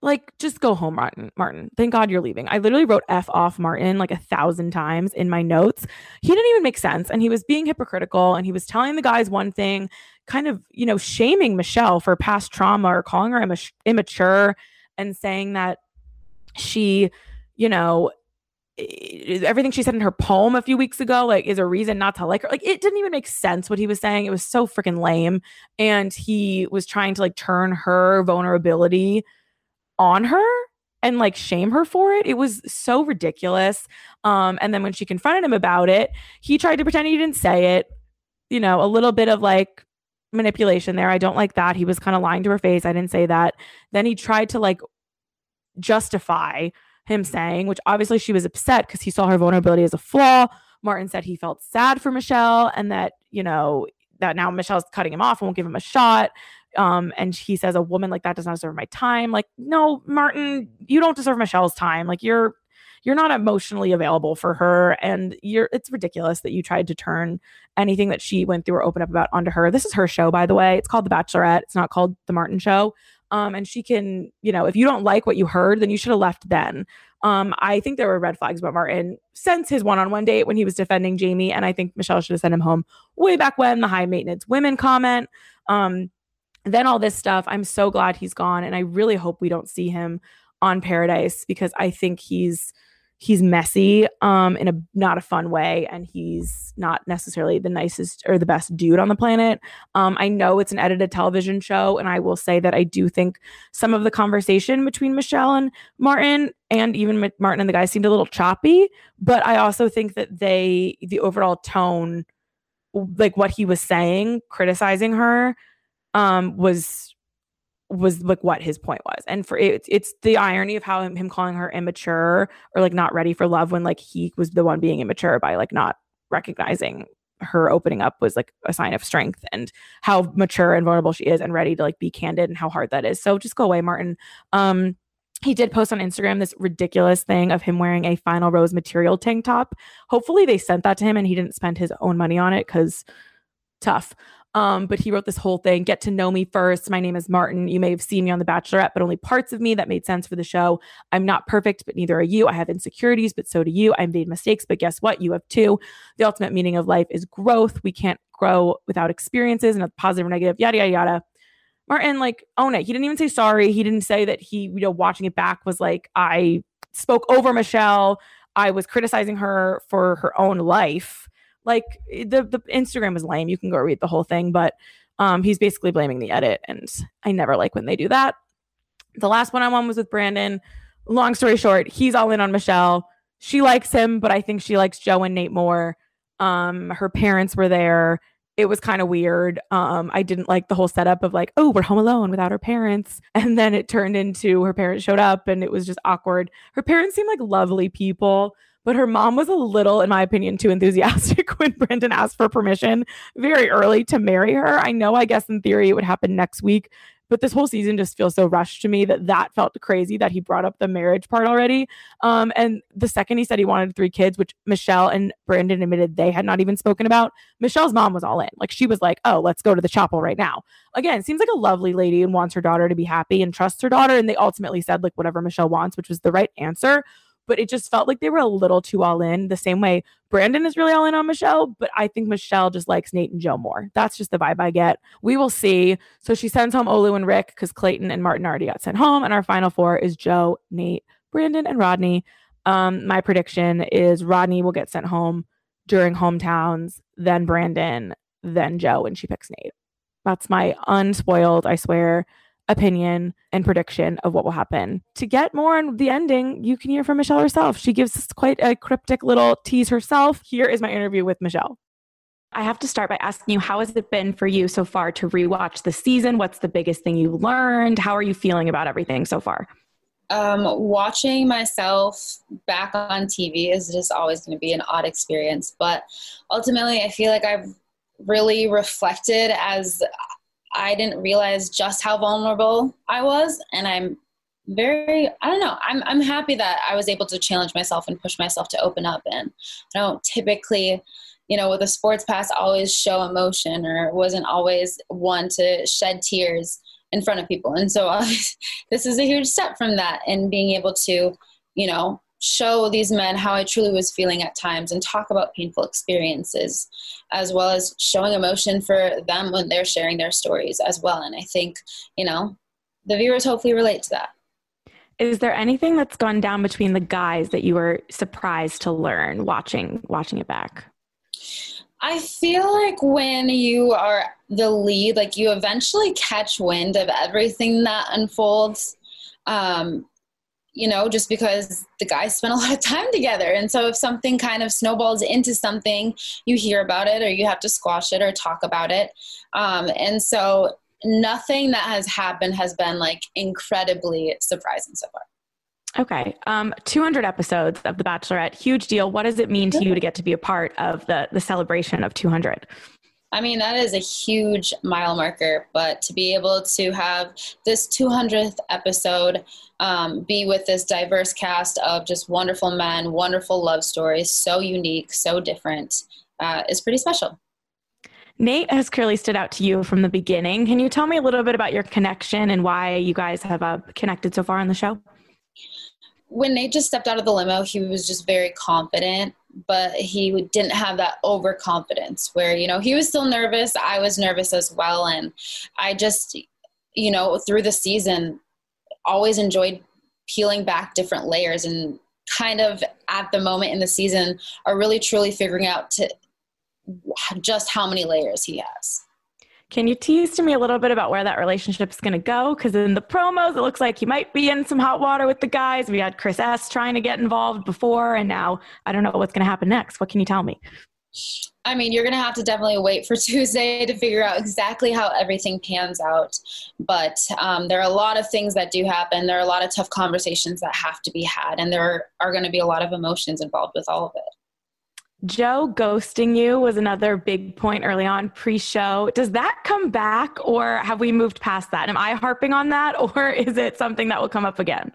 [SPEAKER 1] like, just go home, Martin. Martin, thank God you're leaving. I literally wrote F off Martin like a thousand times in my notes. He didn't even make sense. And he was being hypocritical and he was telling the guys one thing, kind of, you know, shaming Michelle for past trauma or calling her immature and saying that she, you know, everything she said in her poem a few weeks ago like is a reason not to like her. Like it didn't even make sense what he was saying. It was so freaking lame. And he was trying to like turn her vulnerability on her and like shame her for it. It was so ridiculous. Um and then when she confronted him about it he tried to pretend he didn't say it you know a little bit of like manipulation there. I don't like that. He was kind of lying to her face. I didn't say that. Then he tried to like justify him saying, which obviously she was upset because he saw her vulnerability as a flaw. Martin said he felt sad for Michelle and that, you know, that now Michelle's cutting him off and won't give him a shot. Um, and he says a woman like that does not deserve my time. Like, no, Martin, you don't deserve Michelle's time. Like you're you're not emotionally available for her and you're it's ridiculous that you tried to turn anything that she went through or open up about onto her this is her show by the way it's called the bachelorette it's not called the martin show um, and she can, you know, if you don't like what you heard, then you should have left then. Um, I think there were red flags about Martin since his one-on-one date when he was defending Jamie, and I think Michelle should have sent him home way back when the high maintenance women comment. Um, then all this stuff. I'm so glad he's gone, and I really hope we don't see him on Paradise because I think he's he's messy um in a not a fun way and he's not necessarily the nicest or the best dude on the planet. Um i know it's an edited television show and i will say that i do think some of the conversation between michelle and martin and even martin and the guys seemed a little choppy but i also think that they the overall tone like what he was saying criticizing her um was was like what his point was and for it, it's the irony of how him, calling her immature or like not ready for love when like he was the one being immature by like not recognizing her opening up was like a sign of strength and how mature and vulnerable she is and ready to like be candid and how hard that is so just go away martin um he did post on Instagram this ridiculous thing of him wearing a final rose material tank top. Hopefully they sent that to him and he didn't spend his own money on it cuz tough. Um, but he wrote this whole thing get to know me first. My name is Martin. You may have seen me on The Bachelorette, but only parts of me that made sense for the show. I'm not perfect, but neither are you. I have insecurities, but so do you. I made mistakes, but guess what? You have too. The ultimate meaning of life is growth. We can't grow without experiences and a positive or negative, yada, yada, yada. Martin, like, own it. He didn't even say sorry. He didn't say that he, you know, watching it back was like, I spoke over Michelle. I was criticizing her for her own life like the the Instagram is lame. You can go read the whole thing, but um, he's basically blaming the edit, and I never like when they do that. The last one I won was with Brandon. Long story short, he's all in on Michelle. She likes him, but I think she likes Joe and Nayte more. Um, her parents were there. It was kind of weird. Um, I didn't like the whole setup of like, oh, we're home alone without her parents. And then it turned into her parents showed up and it was just awkward. Her parents seem like lovely people, but her mom was a little, in my opinion, too enthusiastic when Brandon asked for permission very early to marry her. I know, I guess in theory it would happen next week, but this whole season just feels so rushed to me that that felt crazy that he brought up the marriage part already. Um, and the second he said he wanted three kids, which Michelle and Brandon admitted they had not even spoken about, Michelle's mom was all in. Like she was like, "Oh, let's go to the chapel right now." Again, seems like a lovely lady and wants her daughter to be happy and trusts her daughter. And they ultimately said like whatever Michelle wants, which was the right answer but it just felt like they were a little too all in. The same way Brandon is really all in on Michelle, but I think Michelle just likes Nayte and Joe more. That's just the vibe I get. We will see. So she sends home Olu and Rick because Clayton and Martin already got sent home. And our final four is Joe, Nayte, Brandon, and Rodney. Um, my prediction is Rodney will get sent home during hometowns, then Brandon, then Joe, and she picks Nayte. That's my unspoiled, I swear, opinion and prediction of what will happen. To get more on the ending, you can hear from Michelle herself. She gives us quite a cryptic little tease herself. Here is my interview with Michelle. I have to start by asking you how has it been for you so far to rewatch the season? What's the biggest thing you learned? How are you feeling about everything so far?
[SPEAKER 3] Um, watching myself back on TV is just always going to be an odd experience. But ultimately, I feel like I've really reflected as I didn't realize just how vulnerable I was. And I'm very, I don't know, I'm, I'm happy that I was able to challenge myself and push myself to open up. And I don't typically you know, with a sports pass, always show emotion or wasn't always one to shed tears in front of people. And so uh, this is a huge step from that and being able to, you know, show these men how I truly was feeling at times and talk about painful experiences, as well as showing emotion for them when they're sharing their stories as well. And I think, you know, the viewers hopefully relate to that.
[SPEAKER 1] Is there anything that's gone down between the guys that you were surprised to learn watching watching it back?
[SPEAKER 3] I feel like when you are the lead, like you eventually catch wind of everything that unfolds. Um, you know, just because the guys spend a lot of time together. And so if something kind of snowballs into something, you hear about it or you have to squash it or talk about it. Um, and so nothing that has happened has been like incredibly surprising so far.
[SPEAKER 1] Okay. Um, 200 episodes of The Bachelorette, huge deal. What does it mean to you to get to be a part of the, the celebration of 200?
[SPEAKER 3] I mean, that is a huge mile marker, but to be able to have this 200th episode um, be with this diverse cast of just wonderful men, wonderful love stories, so unique, so different, uh, is pretty special.
[SPEAKER 1] Nayte has clearly stood out to you from the beginning. Can you tell me a little bit about your connection and why you guys have uh, connected so far on the show?
[SPEAKER 3] when Nayte just stepped out of the limo, he was just very confident, but he didn't have that overconfidence where, you know, he was still nervous. I was nervous as well. And I just, you know, through the season, always enjoyed peeling back different layers and kind of at the moment in the season are really truly figuring out to just how many layers he has.
[SPEAKER 1] Can you tease to me a little bit about where that relationship is going to go? Because in the promos, it looks like he might be in some hot water with the guys. We had Chris S trying to get involved before, and now I don't know what's going to happen next. What can you tell me?
[SPEAKER 3] I mean, you're going to have to definitely wait for Tuesday to figure out exactly how everything pans out. But um, there are a lot of things that do happen. There are a lot of tough conversations that have to be had, and there are going to be a lot of emotions involved with all of it.
[SPEAKER 1] Joe ghosting you was another big point early on pre show. Does that come back or have we moved past that? Am I harping on that or is it something that will come up again?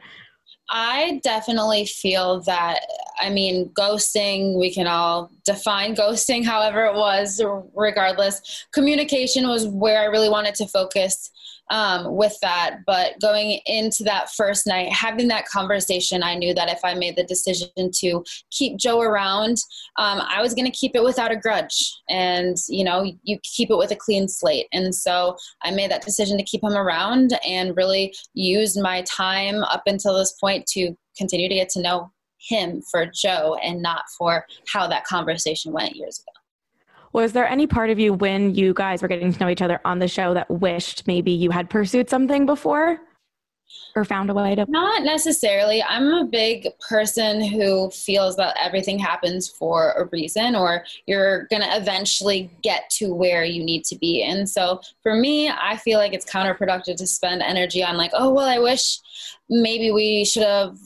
[SPEAKER 3] I definitely feel that, I mean, ghosting, we can all define ghosting however it was, regardless. Communication was where I really wanted to focus um, with that. But going into that first night, having that conversation, I knew that if I made the decision to keep Joe around, um, I was going to keep it without a grudge. And, you know, you keep it with a clean slate. And so I made that decision to keep him around and really used my time up until this point to continue to get to know him for Joe and not for how that conversation went years ago.
[SPEAKER 1] Was there any part of you when you guys were getting to know each other on the show that wished maybe you had pursued something before? Or found a way to?
[SPEAKER 3] Not necessarily. I'm a big person who feels that everything happens for a reason, or you're going to eventually get to where you need to be. And so for me, I feel like it's counterproductive to spend energy on, like, oh, well, I wish maybe we should have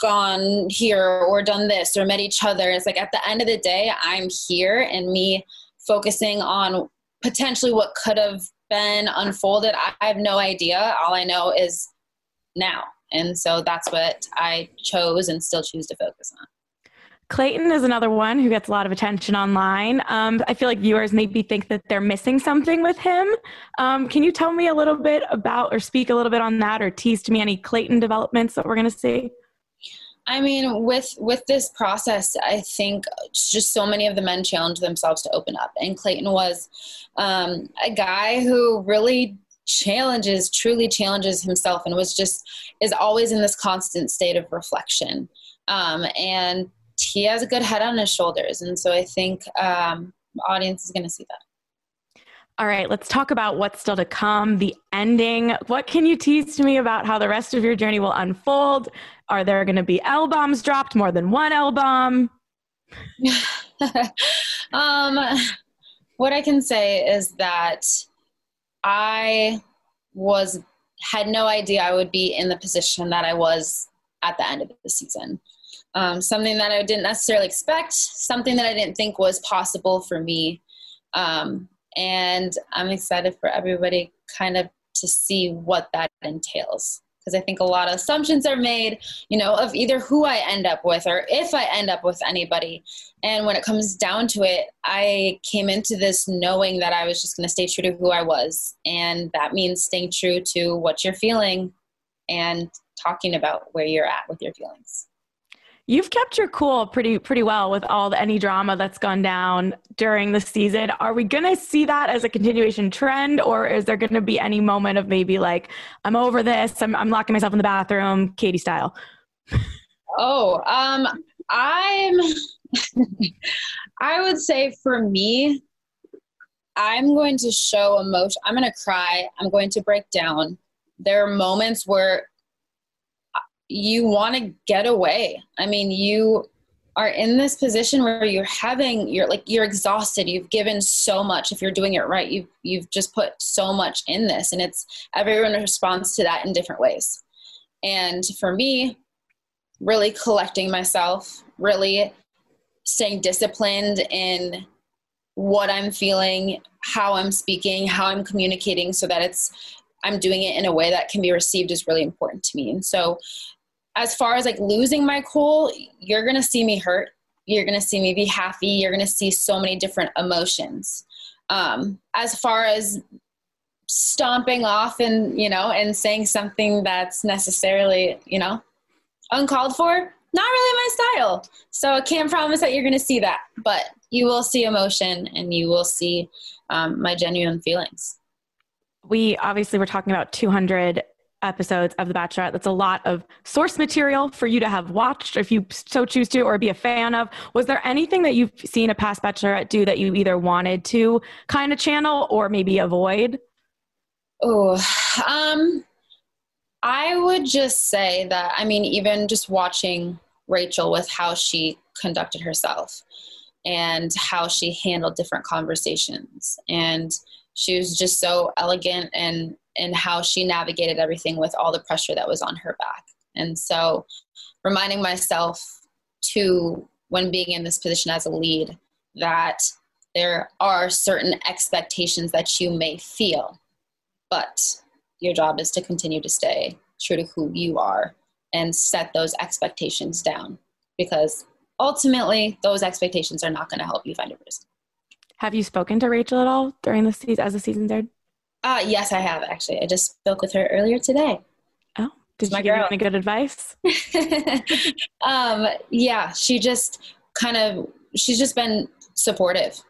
[SPEAKER 3] gone here or done this or met each other. It's like at the end of the day, I'm here and me focusing on potentially what could have been unfolded. I have no idea. All I know is now. And so that's what I chose and still choose to focus on.
[SPEAKER 1] Clayton is another one who gets a lot of attention online. Um, I feel like viewers maybe think that they're missing something with him. Um, can you tell me a little bit about or speak a little bit on that or tease to me any Clayton developments that we're going to see?
[SPEAKER 3] I mean, with with this process, I think just so many of the men challenged themselves to open up, and Clayton was um, a guy who really challenges, truly challenges himself, and was just is always in this constant state of reflection. Um, and he has a good head on his shoulders, and so I think um, the audience is going to see that.
[SPEAKER 1] All right, let's talk about what's still to come, the ending. What can you tease to me about how the rest of your journey will unfold? Are there going to be L bombs dropped, more than one L bomb?
[SPEAKER 3] um, what I can say is that I was had no idea I would be in the position that I was at the end of the season. Um, something that I didn't necessarily expect, something that I didn't think was possible for me. Um, and I'm excited for everybody kind of to see what that entails because I think a lot of assumptions are made, you know, of either who I end up with or if I end up with anybody. And when it comes down to it, I came into this knowing that I was just going to stay true to who I was. And that means staying true to what you're feeling and talking about where you're at with your feelings.
[SPEAKER 1] You've kept your cool pretty pretty well with all the any drama that's gone down during the season. Are we going to see that as a continuation trend, or is there going to be any moment of maybe like I'm over this, I'm, I'm locking myself in the bathroom, Katie style?
[SPEAKER 3] Oh, um, I'm. I would say for me, I'm going to show emotion. I'm going to cry. I'm going to break down. There are moments where you want to get away. I mean, you are in this position where you're having you're like you're exhausted. You've given so much if you're doing it right. You've you've just put so much in this and it's everyone responds to that in different ways. And for me really collecting myself really staying disciplined in what i'm feeling how i'm speaking how i'm communicating so that it's i'm doing it in a way that can be received is really important to me. And so as far as like losing my cool, you're going to see me hurt. You're going to see me be happy. You're going to see so many different emotions. Um, as far as stomping off and, you know, and saying something that's necessarily, you know, uncalled for, not really my style. So I can't promise that you're going to see that, but you will see emotion and you will see um, my genuine feelings.
[SPEAKER 1] We obviously were talking about 200 episodes of The Bachelorette. That's a lot of source material for you to have watched if you so choose to or be a fan of. Was there anything that you've seen a past Bachelorette do that you either wanted to kind of channel or maybe avoid?
[SPEAKER 3] Oh, um, I would just say that, I mean, even just watching Rachel with how she conducted herself and how she handled different conversations. And she was just so elegant and and how she navigated everything with all the pressure that was on her back. And so, reminding myself to, when being in this position as a lead, that there are certain expectations that you may feel, but your job is to continue to stay true to who you are and set those expectations down because ultimately those expectations are not going to help you find a person.
[SPEAKER 1] Have you spoken to Rachel at all during the season as the season aired?
[SPEAKER 3] Uh, yes, I have actually. I just spoke with her earlier today.
[SPEAKER 1] Oh, did she give you any good advice?
[SPEAKER 3] um, yeah, she just kind of she's just been supportive,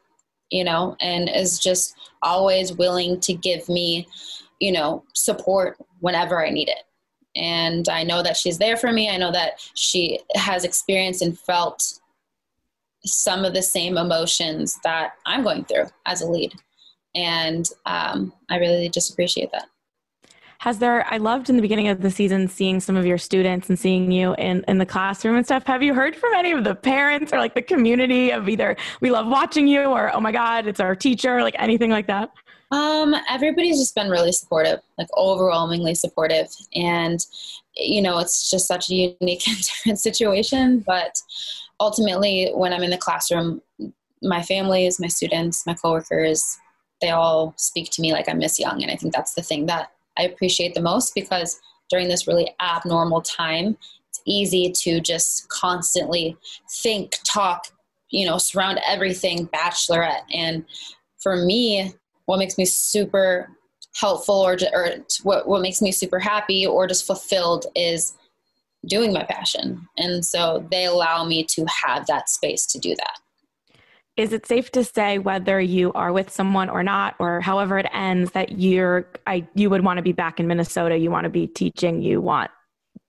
[SPEAKER 3] you know, and is just always willing to give me, you know, support whenever I need it. And I know that she's there for me. I know that she has experienced and felt some of the same emotions that I'm going through as a lead and um, I really just appreciate that.
[SPEAKER 1] Has there, I loved in the beginning of the season seeing some of your students and seeing you in, in the classroom and stuff. Have you heard from any of the parents or like the community of either we love watching you or oh my God, it's our teacher, like anything like that?
[SPEAKER 3] Um, everybody's just been really supportive, like overwhelmingly supportive. And, you know, it's just such a unique and different situation. But ultimately, when I'm in the classroom, my families, my students, my coworkers, they all speak to me like I'm Miss Young. And I think that's the thing that I appreciate the most because during this really abnormal time, it's easy to just constantly think, talk, you know, surround everything bachelorette. And for me, what makes me super helpful or, or what, what makes me super happy or just fulfilled is doing my passion. And so they allow me to have that space to do that
[SPEAKER 1] is it safe to say whether you are with someone or not or however it ends that you're I, you would want to be back in minnesota you want to be teaching you want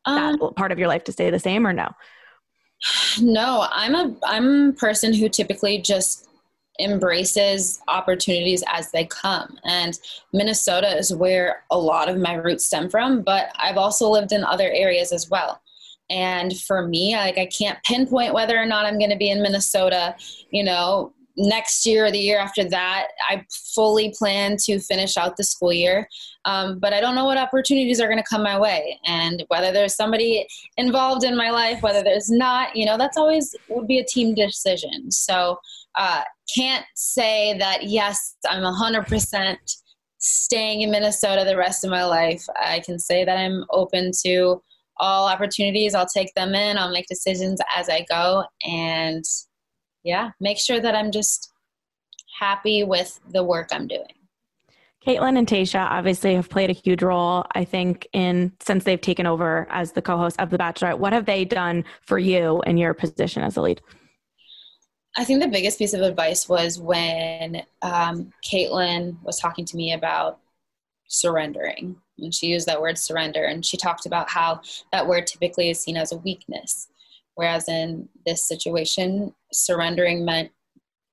[SPEAKER 1] that um, part of your life to stay the same or no
[SPEAKER 3] no i'm a i'm a person who typically just embraces opportunities as they come. And Minnesota is where a lot of my roots stem from, but I've also lived in other areas as well. And for me, like I can't pinpoint whether or not I'm going to be in Minnesota, you know, next year or the year after that. I fully plan to finish out the school year, um, but I don't know what opportunities are going to come my way, and whether there's somebody involved in my life, whether there's not. You know, that's always would be a team decision. So uh, can't say that yes, I'm 100% staying in Minnesota the rest of my life. I can say that I'm open to all opportunities. I'll take them in. I'll make decisions as I go, and yeah, make sure that I'm just happy with the work I'm doing.
[SPEAKER 1] Kaitlyn and Tayshia obviously have played a huge role, I think, in since they've taken over as the co-host of The Bachelorette. What have they done for you in your position as a lead?
[SPEAKER 3] I think the biggest piece of advice was when um, Kaitlyn was talking to me about surrendering. And she used that word surrender. And she talked about how that word typically is seen as a weakness. Whereas in this situation, surrendering meant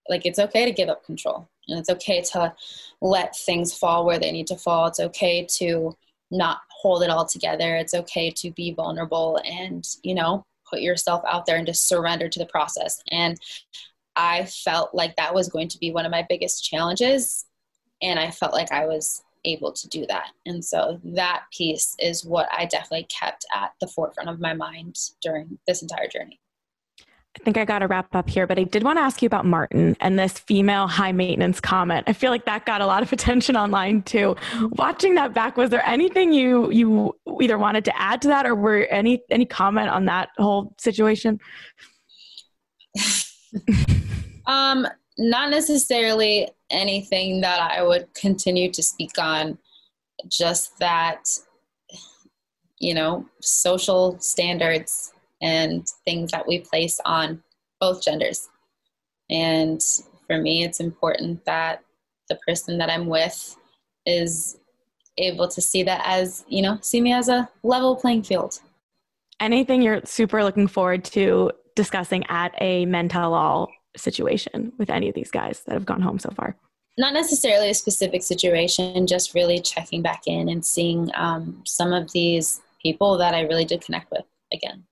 [SPEAKER 3] like it's okay to give up control. And it's okay to let things fall where they need to fall. It's okay to not hold it all together. It's okay to be vulnerable and, you know, put yourself out there and just surrender to the process. And I felt like that was going to be one of my biggest challenges. And I felt like I was able to do that. And so that piece is what I definitely kept at the forefront of my mind during this entire journey.
[SPEAKER 1] I think I got to wrap up here, but I did want to ask you about Martin and this female high maintenance comment. I feel like that got a lot of attention online too. Watching that back, was there anything you you either wanted to add to that, or were any any comment on that whole situation?
[SPEAKER 3] um, not necessarily anything that I would continue to speak on. Just that, you know, social standards and things that we place on both genders. And for me, it's important that the person that I'm with is able to see that as, you know, see me as a level playing field.
[SPEAKER 1] Anything you're super looking forward to discussing at a Men Tell All situation with any of these guys that have gone home so far?
[SPEAKER 3] Not necessarily a specific situation, just really checking back in and seeing um, some of these people that I really did connect with again.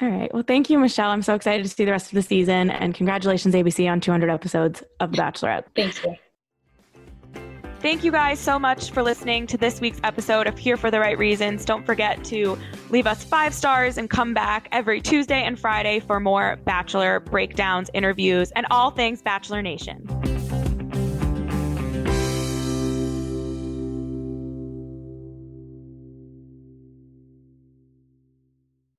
[SPEAKER 1] All right. Well, thank you, Michelle. I'm so excited to see the rest of the season. And congratulations, ABC, on 200 episodes of The Bachelorette.
[SPEAKER 3] Thank you.
[SPEAKER 1] Thank you guys so much for listening to this week's episode of Here for the Right Reasons. Don't forget to leave us five stars and come back every Tuesday and Friday for more Bachelor breakdowns, interviews, and all things Bachelor Nation.